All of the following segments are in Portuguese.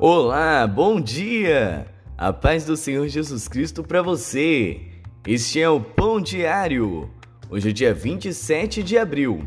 Olá, bom dia! A paz do Senhor Jesus Cristo para você. Este é o Pão Diário. Hoje é dia 27 de abril.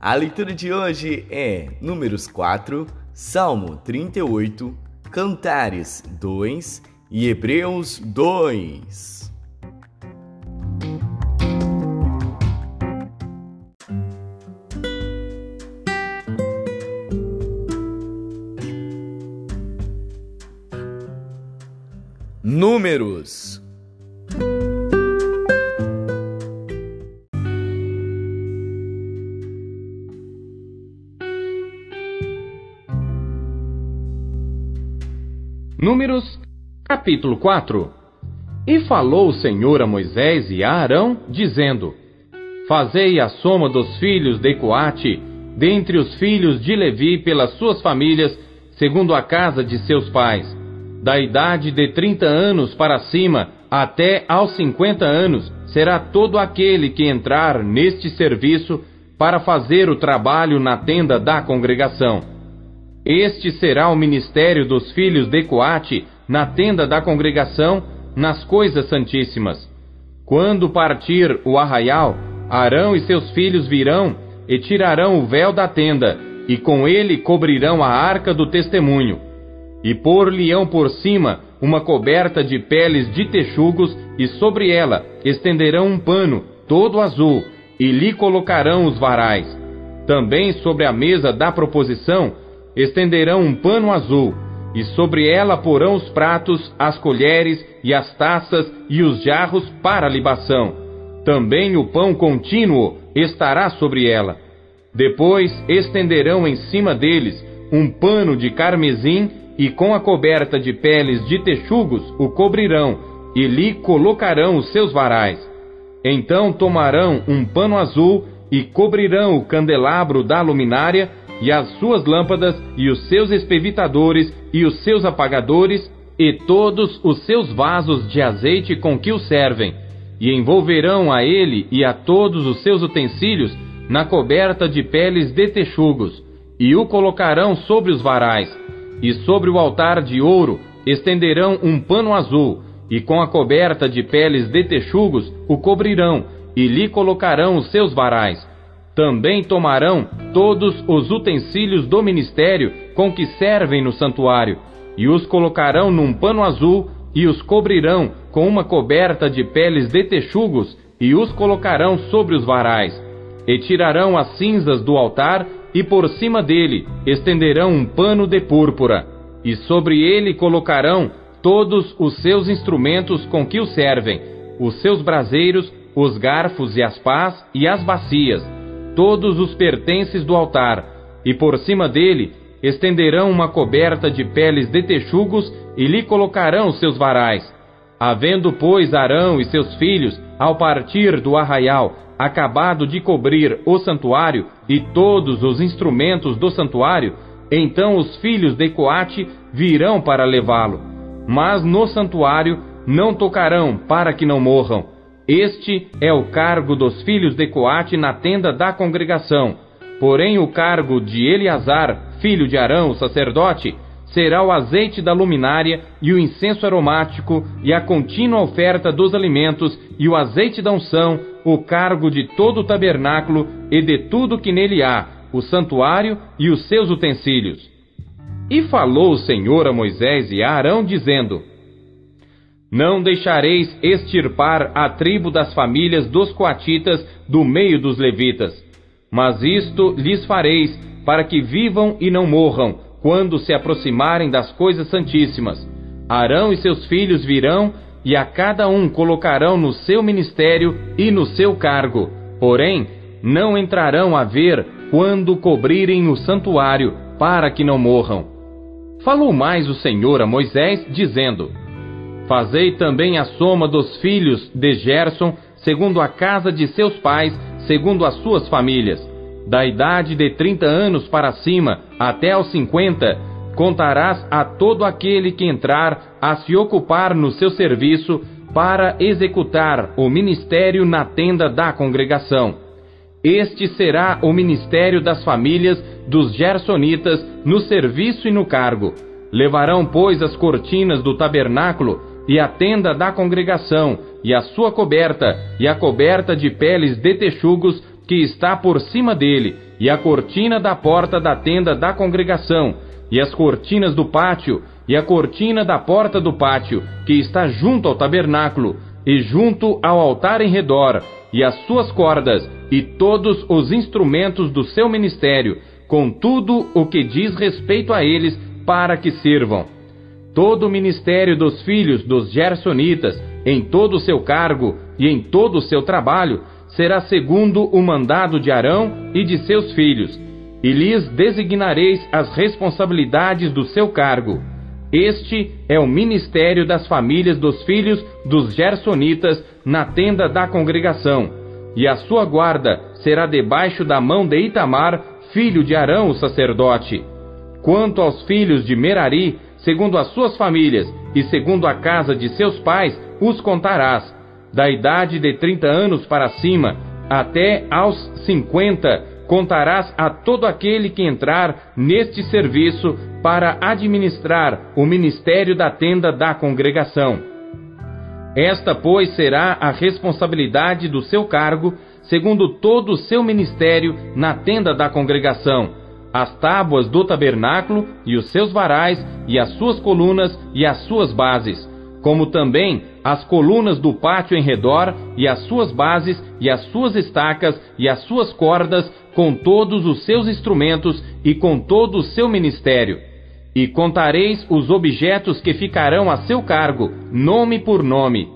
A leitura de hoje é Números 4, Salmo 38, Cantares 2 e Hebreus 2. Números. Números, capítulo 4 E falou o Senhor a Moisés e a Arão, dizendo: Fazei a soma dos filhos de Coate, dentre os filhos de Levi pelas suas famílias, segundo a casa de seus pais da idade de 30 anos para cima até aos 50 anos, será todo aquele que entrar neste serviço para fazer o trabalho na tenda da congregação. Este será o ministério dos filhos de Coate na tenda da congregação, nas coisas santíssimas. Quando partir o arraial, Arão e seus filhos virão e tirarão o véu da tenda, e com ele cobrirão a arca do testemunho e pôr-lhe-ão por cima uma coberta de peles de texugos, e sobre ela estenderão um pano, todo azul, e lhe colocarão os varais. Também sobre a mesa da proposição estenderão um pano azul, e sobre ela porão os pratos, as colheres e as taças e os jarros para libação. Também o pão contínuo estará sobre ela. Depois estenderão em cima deles um pano de carmesim e com a coberta de peles de texugos o cobrirão, e lhe colocarão os seus varais. Então tomarão um pano azul e cobrirão o candelabro da luminária, e as suas lâmpadas, e os seus espevitadores, e os seus apagadores, e todos os seus vasos de azeite com que o servem, e envolverão a ele e a todos os seus utensílios na coberta de peles de texugos, e o colocarão sobre os varais e sobre o altar de ouro estenderão um pano azul, e com a coberta de peles de texugos o cobrirão, e lhe colocarão os seus varais. Também tomarão todos os utensílios do ministério com que servem no santuário, e os colocarão num pano azul, e os cobrirão com uma coberta de peles de texugos, e os colocarão sobre os varais. E tirarão as cinzas do altar e por cima dele estenderão um pano de púrpura, e sobre ele colocarão todos os seus instrumentos com que o servem, os seus braseiros, os garfos e as pás e as bacias, todos os pertences do altar, e por cima dele estenderão uma coberta de peles de texugos e lhe colocarão os seus varais. Havendo, pois, Arão e seus filhos, ao partir do arraial, acabado de cobrir o santuário e todos os instrumentos do santuário, então os filhos de Coate virão para levá-lo. Mas no santuário não tocarão, para que não morram. Este é o cargo dos filhos de Coate na tenda da congregação. Porém, o cargo de Eleazar, filho de Arão, sacerdote, será o azeite da luminária e o incenso aromático e a contínua oferta dos alimentos e o azeite da unção o cargo de todo o tabernáculo e de tudo que nele há, o santuário e os seus utensílios. E falou o Senhor a Moisés e a Arão, dizendo: Não deixareis extirpar a tribo das famílias dos coatitas do meio dos levitas, mas isto lhes fareis para que vivam e não morram quando se aproximarem das coisas santíssimas. Arão e seus filhos virão e a cada um colocarão no seu ministério e no seu cargo. Porém, não entrarão a ver quando cobrirem o santuário, para que não morram. Falou mais o Senhor a Moisés, dizendo: Fazei também a soma dos filhos de Gerson, segundo a casa de seus pais, segundo as suas famílias. Da idade de trinta anos para cima até aos cinquenta, contarás a todo aquele que entrar a se ocupar no seu serviço para executar o ministério na tenda da congregação. Este será o ministério das famílias dos Gersonitas no serviço e no cargo. Levarão, pois, as cortinas do tabernáculo e a tenda da congregação, e a sua coberta, e a coberta de peles de texugos que está por cima dele, e a cortina da porta da tenda da congregação, e as cortinas do pátio, e a cortina da porta do pátio, que está junto ao tabernáculo, e junto ao altar em redor, e as suas cordas, e todos os instrumentos do seu ministério, com tudo o que diz respeito a eles, para que sirvam. Todo o ministério dos filhos dos Gersonitas, em todo o seu cargo e em todo o seu trabalho, será segundo o mandado de Arão e de seus filhos, e lhes designareis as responsabilidades do seu cargo. Este é o ministério das famílias dos filhos dos Gersonitas na tenda da congregação, e a sua guarda será debaixo da mão de Itamar, filho de Arão, o sacerdote. Quanto aos filhos de Merari, segundo as suas famílias e segundo a casa de seus pais, os contarás, da idade de trinta anos para cima, até aos cinquenta, contarás a todo aquele que entrar neste serviço para administrar o ministério da tenda da congregação. Esta, pois, será a responsabilidade do seu cargo, segundo todo o seu ministério na tenda da congregação as tábuas do tabernáculo e os seus varais e as suas colunas e as suas bases, como também as colunas do pátio em redor e as suas bases e as suas estacas e as suas cordas, com todos os seus instrumentos e com todo o seu ministério. E contareis os objetos que ficarão a seu cargo, nome por nome.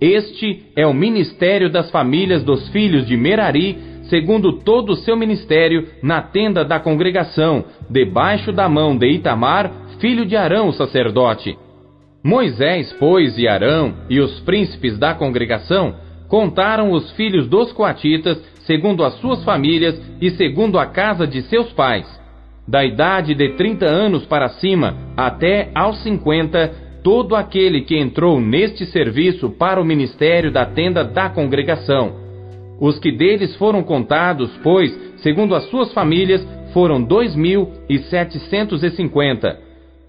Este é o ministério das famílias dos filhos de Merari, segundo todo o seu ministério, na tenda da congregação, debaixo da mão de Itamar, filho de Arão, sacerdote. Moisés, pois, e Arão, e os príncipes da congregação, contaram os filhos dos coatitas, segundo as suas famílias e segundo a casa de seus pais. Da idade de trinta anos para cima até aos cinquenta, todo aquele que entrou neste serviço para o ministério da tenda da congregação os que deles foram contados, pois, segundo as suas famílias, foram dois mil e setecentos e cinquenta.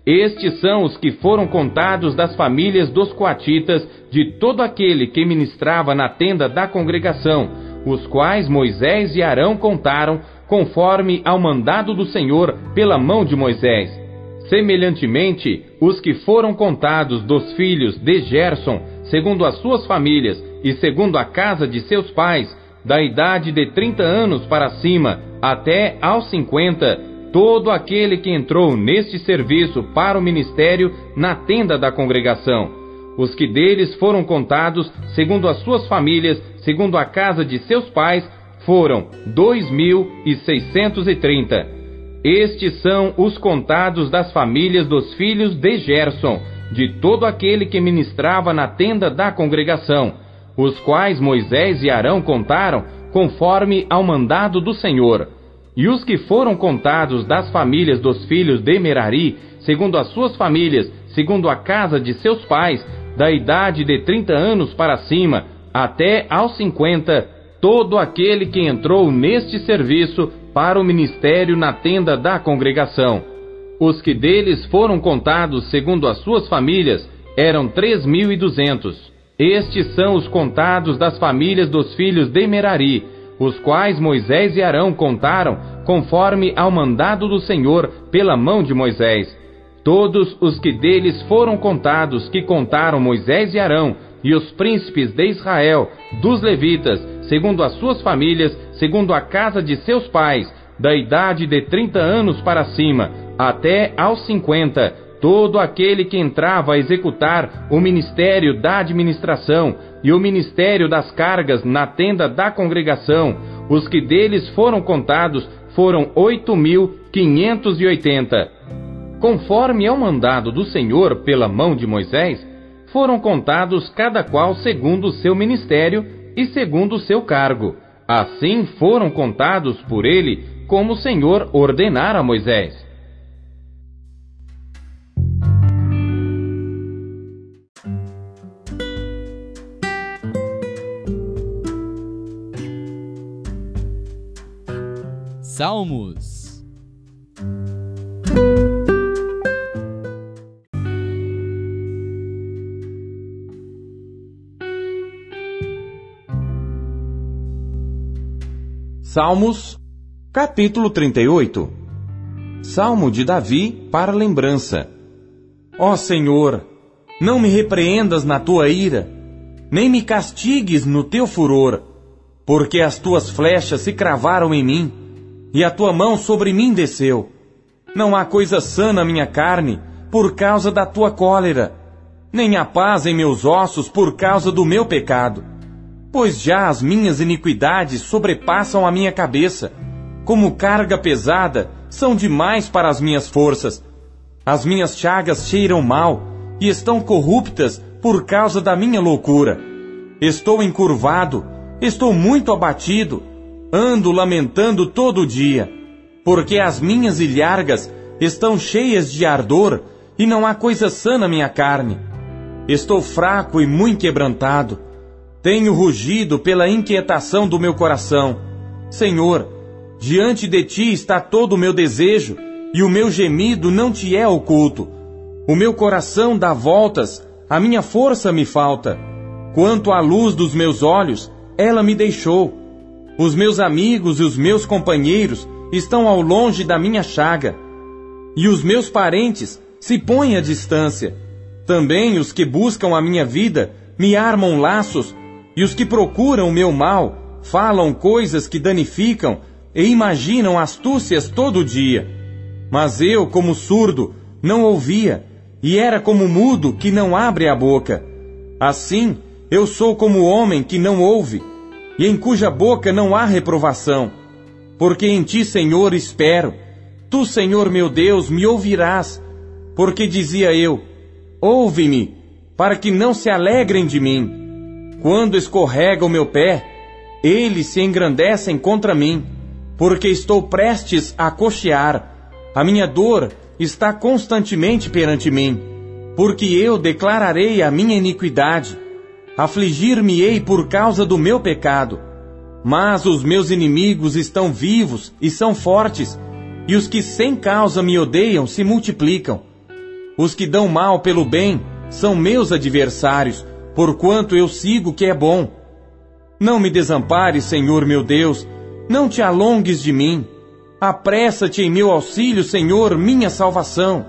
Estes são os que foram contados das famílias dos coatitas, de todo aquele que ministrava na tenda da congregação, os quais Moisés e Arão contaram, conforme ao mandado do Senhor pela mão de Moisés. Semelhantemente, os que foram contados dos filhos de Gerson, segundo as suas famílias e segundo a casa de seus pais, da idade de 30 anos para cima até aos 50, todo aquele que entrou neste serviço para o ministério na tenda da congregação. Os que deles foram contados, segundo as suas famílias, segundo a casa de seus pais, foram 2.630. Estes são os contados das famílias dos filhos de Gerson, de todo aquele que ministrava na tenda da congregação os quais Moisés e Arão contaram conforme ao mandado do Senhor. E os que foram contados das famílias dos filhos de Merari, segundo as suas famílias, segundo a casa de seus pais, da idade de trinta anos para cima, até aos cinquenta, todo aquele que entrou neste serviço para o ministério na tenda da congregação. Os que deles foram contados segundo as suas famílias eram três mil e duzentos. Estes são os contados das famílias dos filhos de Merari, os quais Moisés e Arão contaram, conforme ao mandado do Senhor pela mão de Moisés. Todos os que deles foram contados, que contaram Moisés e Arão, e os príncipes de Israel, dos levitas, segundo as suas famílias, segundo a casa de seus pais, da idade de trinta anos para cima, até aos cinquenta, todo aquele que entrava a executar o ministério da administração e o ministério das cargas na tenda da congregação, os que deles foram contados foram oito mil quinhentos e oitenta. Conforme ao mandado do Senhor pela mão de Moisés, foram contados cada qual segundo o seu ministério e segundo o seu cargo. Assim foram contados por ele, como o Senhor ordenara a Moisés. Salmos. Salmos, capítulo 38 Salmo de Davi para lembrança. Ó Senhor, não me repreendas na tua ira, nem me castigues no teu furor, porque as tuas flechas se cravaram em mim e a tua mão sobre mim desceu. Não há coisa sã na minha carne, por causa da tua cólera, nem há paz em meus ossos por causa do meu pecado. Pois já as minhas iniquidades sobrepassam a minha cabeça, como carga pesada, são demais para as minhas forças. As minhas chagas cheiram mal e estão corruptas por causa da minha loucura. Estou encurvado, estou muito abatido, ando lamentando todo o dia, porque as minhas ilhargas estão cheias de ardor e não há coisa sã na minha carne. Estou fraco e muito quebrantado tenho rugido pela inquietação do meu coração. Senhor, diante de ti está todo o meu desejo, e o meu gemido não te é oculto. O meu coração dá voltas, a minha força me falta. Quanto à luz dos meus olhos, ela me deixou. Os meus amigos e os meus companheiros estão ao longe da minha chaga. E os meus parentes se põem à distância. Também os que buscam a minha vida me armam laços e os que procuram o meu mal falam coisas que danificam e imaginam astúcias todo dia. Mas eu, como surdo, não ouvia, e era como mudo que não abre a boca. Assim, eu sou como homem que não ouve, e em cuja boca não há reprovação. Porque em ti, Senhor, espero. Tu, Senhor meu Deus, me ouvirás. Porque dizia eu: Ouve-me, para que não se alegrem de mim. Quando escorrega o meu pé, eles se engrandecem contra mim, porque estou prestes a cochear. A minha dor está constantemente perante mim, porque eu declararei a minha iniquidade. Afligir-me-ei por causa do meu pecado. Mas os meus inimigos estão vivos e são fortes, e os que sem causa me odeiam se multiplicam. Os que dão mal pelo bem são meus adversários, porquanto eu sigo o que é bom. Não me desampares, Senhor meu Deus, não te alongues de mim. Apressa-te em meu auxílio, Senhor, minha salvação.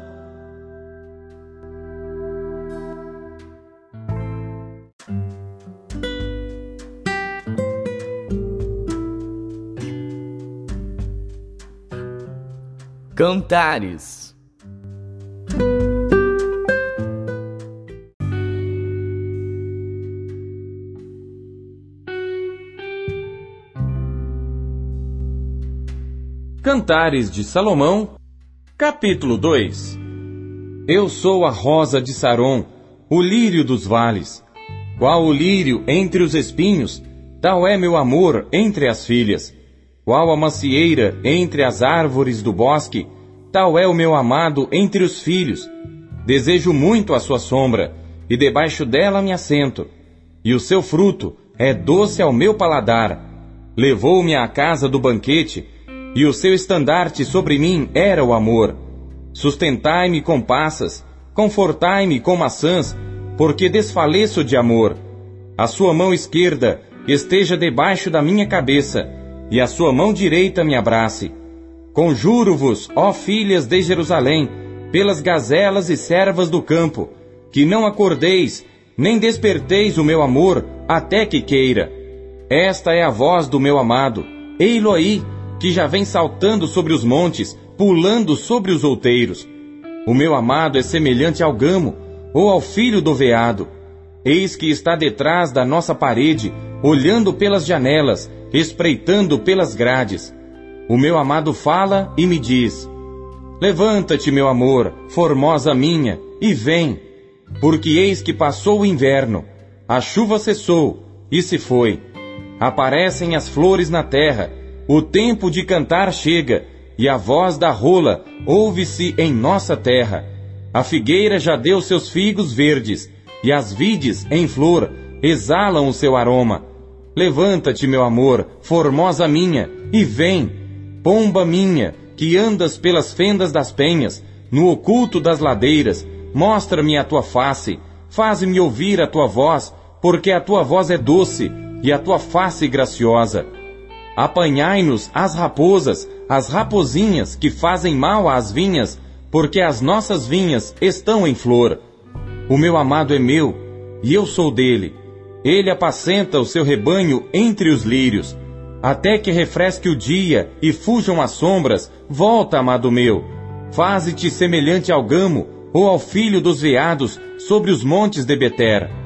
Cantares Cantares de Salomão, capítulo 2 Eu sou a rosa de Saron, o lírio dos vales. Qual o lírio entre os espinhos, tal é meu amor entre as filhas. Qual a macieira entre as árvores do bosque, tal é o meu amado entre os filhos. Desejo muito a sua sombra, e debaixo dela me assento. E o seu fruto é doce ao meu paladar. Levou-me à casa do banquete, e o seu estandarte sobre mim era o amor. Sustentai-me com passas, confortai-me com maçãs, porque desfaleço de amor. A sua mão esquerda esteja debaixo da minha cabeça, e a sua mão direita me abrace. Conjuro-vos, ó filhas de Jerusalém, pelas gazelas e servas do campo, que não acordeis, nem desperteis o meu amor, até que queira. Esta é a voz do meu amado, ei-lo aí, que já vem saltando sobre os montes, pulando sobre os outeiros. O meu amado é semelhante ao gamo, ou ao filho do veado. Eis que está detrás da nossa parede, olhando pelas janelas, espreitando pelas grades. O meu amado fala e me diz: Levanta-te, meu amor, formosa minha, e vem, porque eis que passou o inverno, a chuva cessou e se foi. Aparecem as flores na terra, o tempo de cantar chega, e a voz da rola ouve-se em nossa terra. A figueira já deu seus figos verdes, e as vides em flor exalam o seu aroma. Levanta-te, meu amor, formosa minha, e vem, pomba minha, que andas pelas fendas das penhas, no oculto das ladeiras, mostra-me a tua face, faz-me ouvir a tua voz, porque a tua voz é doce e a tua face graciosa. Apanhai-nos as raposas, as rapozinhas que fazem mal às vinhas, porque as nossas vinhas estão em flor. O meu amado é meu, e eu sou dele. Ele apacenta o seu rebanho entre os lírios. Até que refresque o dia e fujam as sombras, volta, amado meu. Faze-te semelhante ao gamo ou ao filho dos veados sobre os montes de Betera.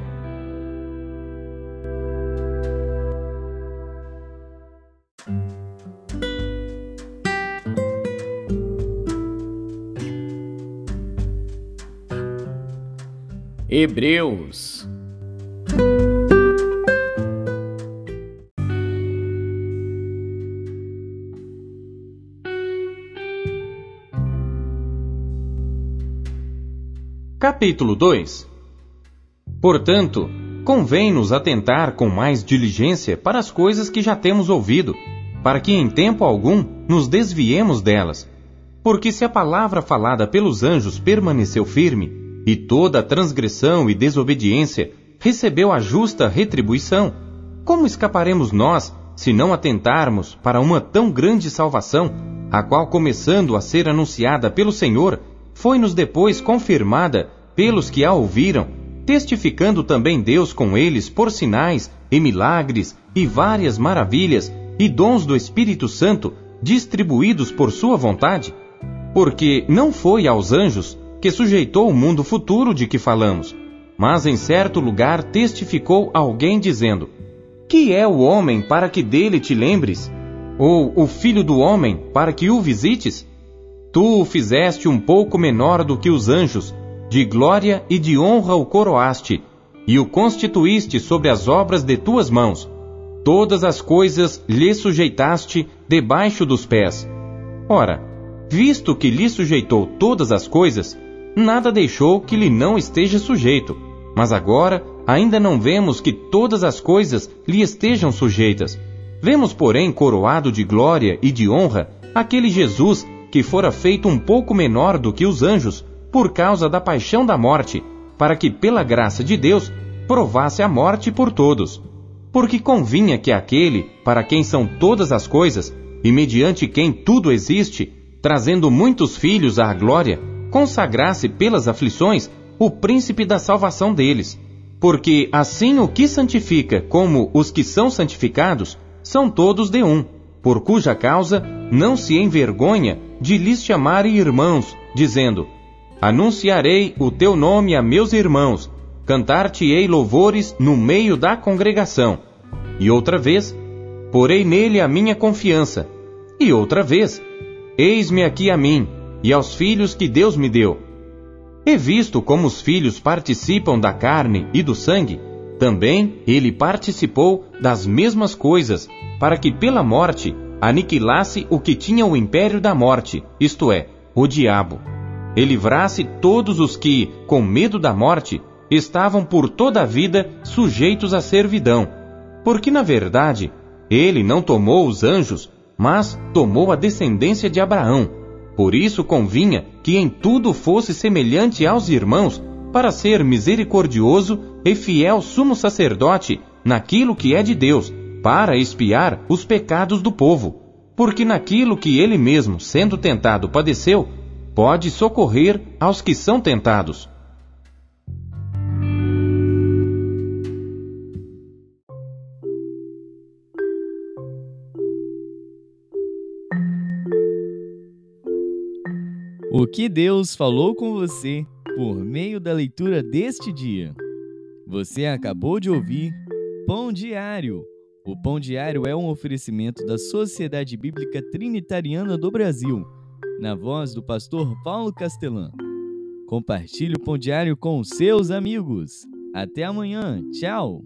Hebreus. Capítulo 2 Portanto, convém-nos atentar com mais diligência para as coisas que já temos ouvido, para que em tempo algum nos desviemos delas. Porque se a palavra falada pelos anjos permaneceu firme, e toda transgressão e desobediência recebeu a justa retribuição. Como escaparemos nós se não atentarmos para uma tão grande salvação, a qual, começando a ser anunciada pelo Senhor, foi-nos depois confirmada pelos que a ouviram, testificando também Deus com eles por sinais e milagres e várias maravilhas e dons do Espírito Santo distribuídos por sua vontade? Porque não foi aos anjos que sujeitou o mundo futuro de que falamos. Mas em certo lugar testificou alguém dizendo: Que é o homem para que dele te lembres? Ou o filho do homem para que o visites? Tu o fizeste um pouco menor do que os anjos, de glória e de honra o coroaste, e o constituíste sobre as obras de tuas mãos. Todas as coisas lhe sujeitaste debaixo dos pés. Ora, visto que lhe sujeitou todas as coisas, nada deixou que lhe não esteja sujeito. Mas agora ainda não vemos que todas as coisas lhe estejam sujeitas. Vemos, porém, coroado de glória e de honra aquele Jesus que fora feito um pouco menor do que os anjos, por causa da paixão da morte, para que, pela graça de Deus, provasse a morte por todos. Porque convinha que aquele, para quem são todas as coisas, e mediante quem tudo existe, trazendo muitos filhos à glória, consagrasse pelas aflições o príncipe da salvação deles. Porque assim o que santifica como os que são santificados são todos de um, por cuja causa não se envergonha de lhes chamarem irmãos, dizendo: Anunciarei o teu nome a meus irmãos, cantar-te-ei louvores no meio da congregação. E outra vez, porei nele a minha confiança. E outra vez, eis-me aqui a mim, e aos filhos que Deus me deu. E visto como os filhos participam da carne e do sangue, também ele participou das mesmas coisas, para que pela morte aniquilasse o que tinha o império da morte, isto é, o diabo. E livrasse todos os que, com medo da morte, estavam por toda a vida sujeitos à servidão. Porque, na verdade, ele não tomou os anjos, mas tomou a descendência de Abraão por isso convinha que em tudo fosse semelhante aos irmãos, para ser misericordioso e fiel sumo sacerdote naquilo que é de Deus, para expiar os pecados do povo. Porque naquilo que ele mesmo, sendo tentado, padeceu, pode socorrer aos que são tentados. O que Deus falou com você por meio da leitura deste dia. Você acabou de ouvir Pão Diário. O Pão Diário é um oferecimento da Sociedade Bíblica Trinitariana do Brasil, na voz do pastor Paulo Castelã. Compartilhe o Pão Diário com seus amigos. Até amanhã. Tchau.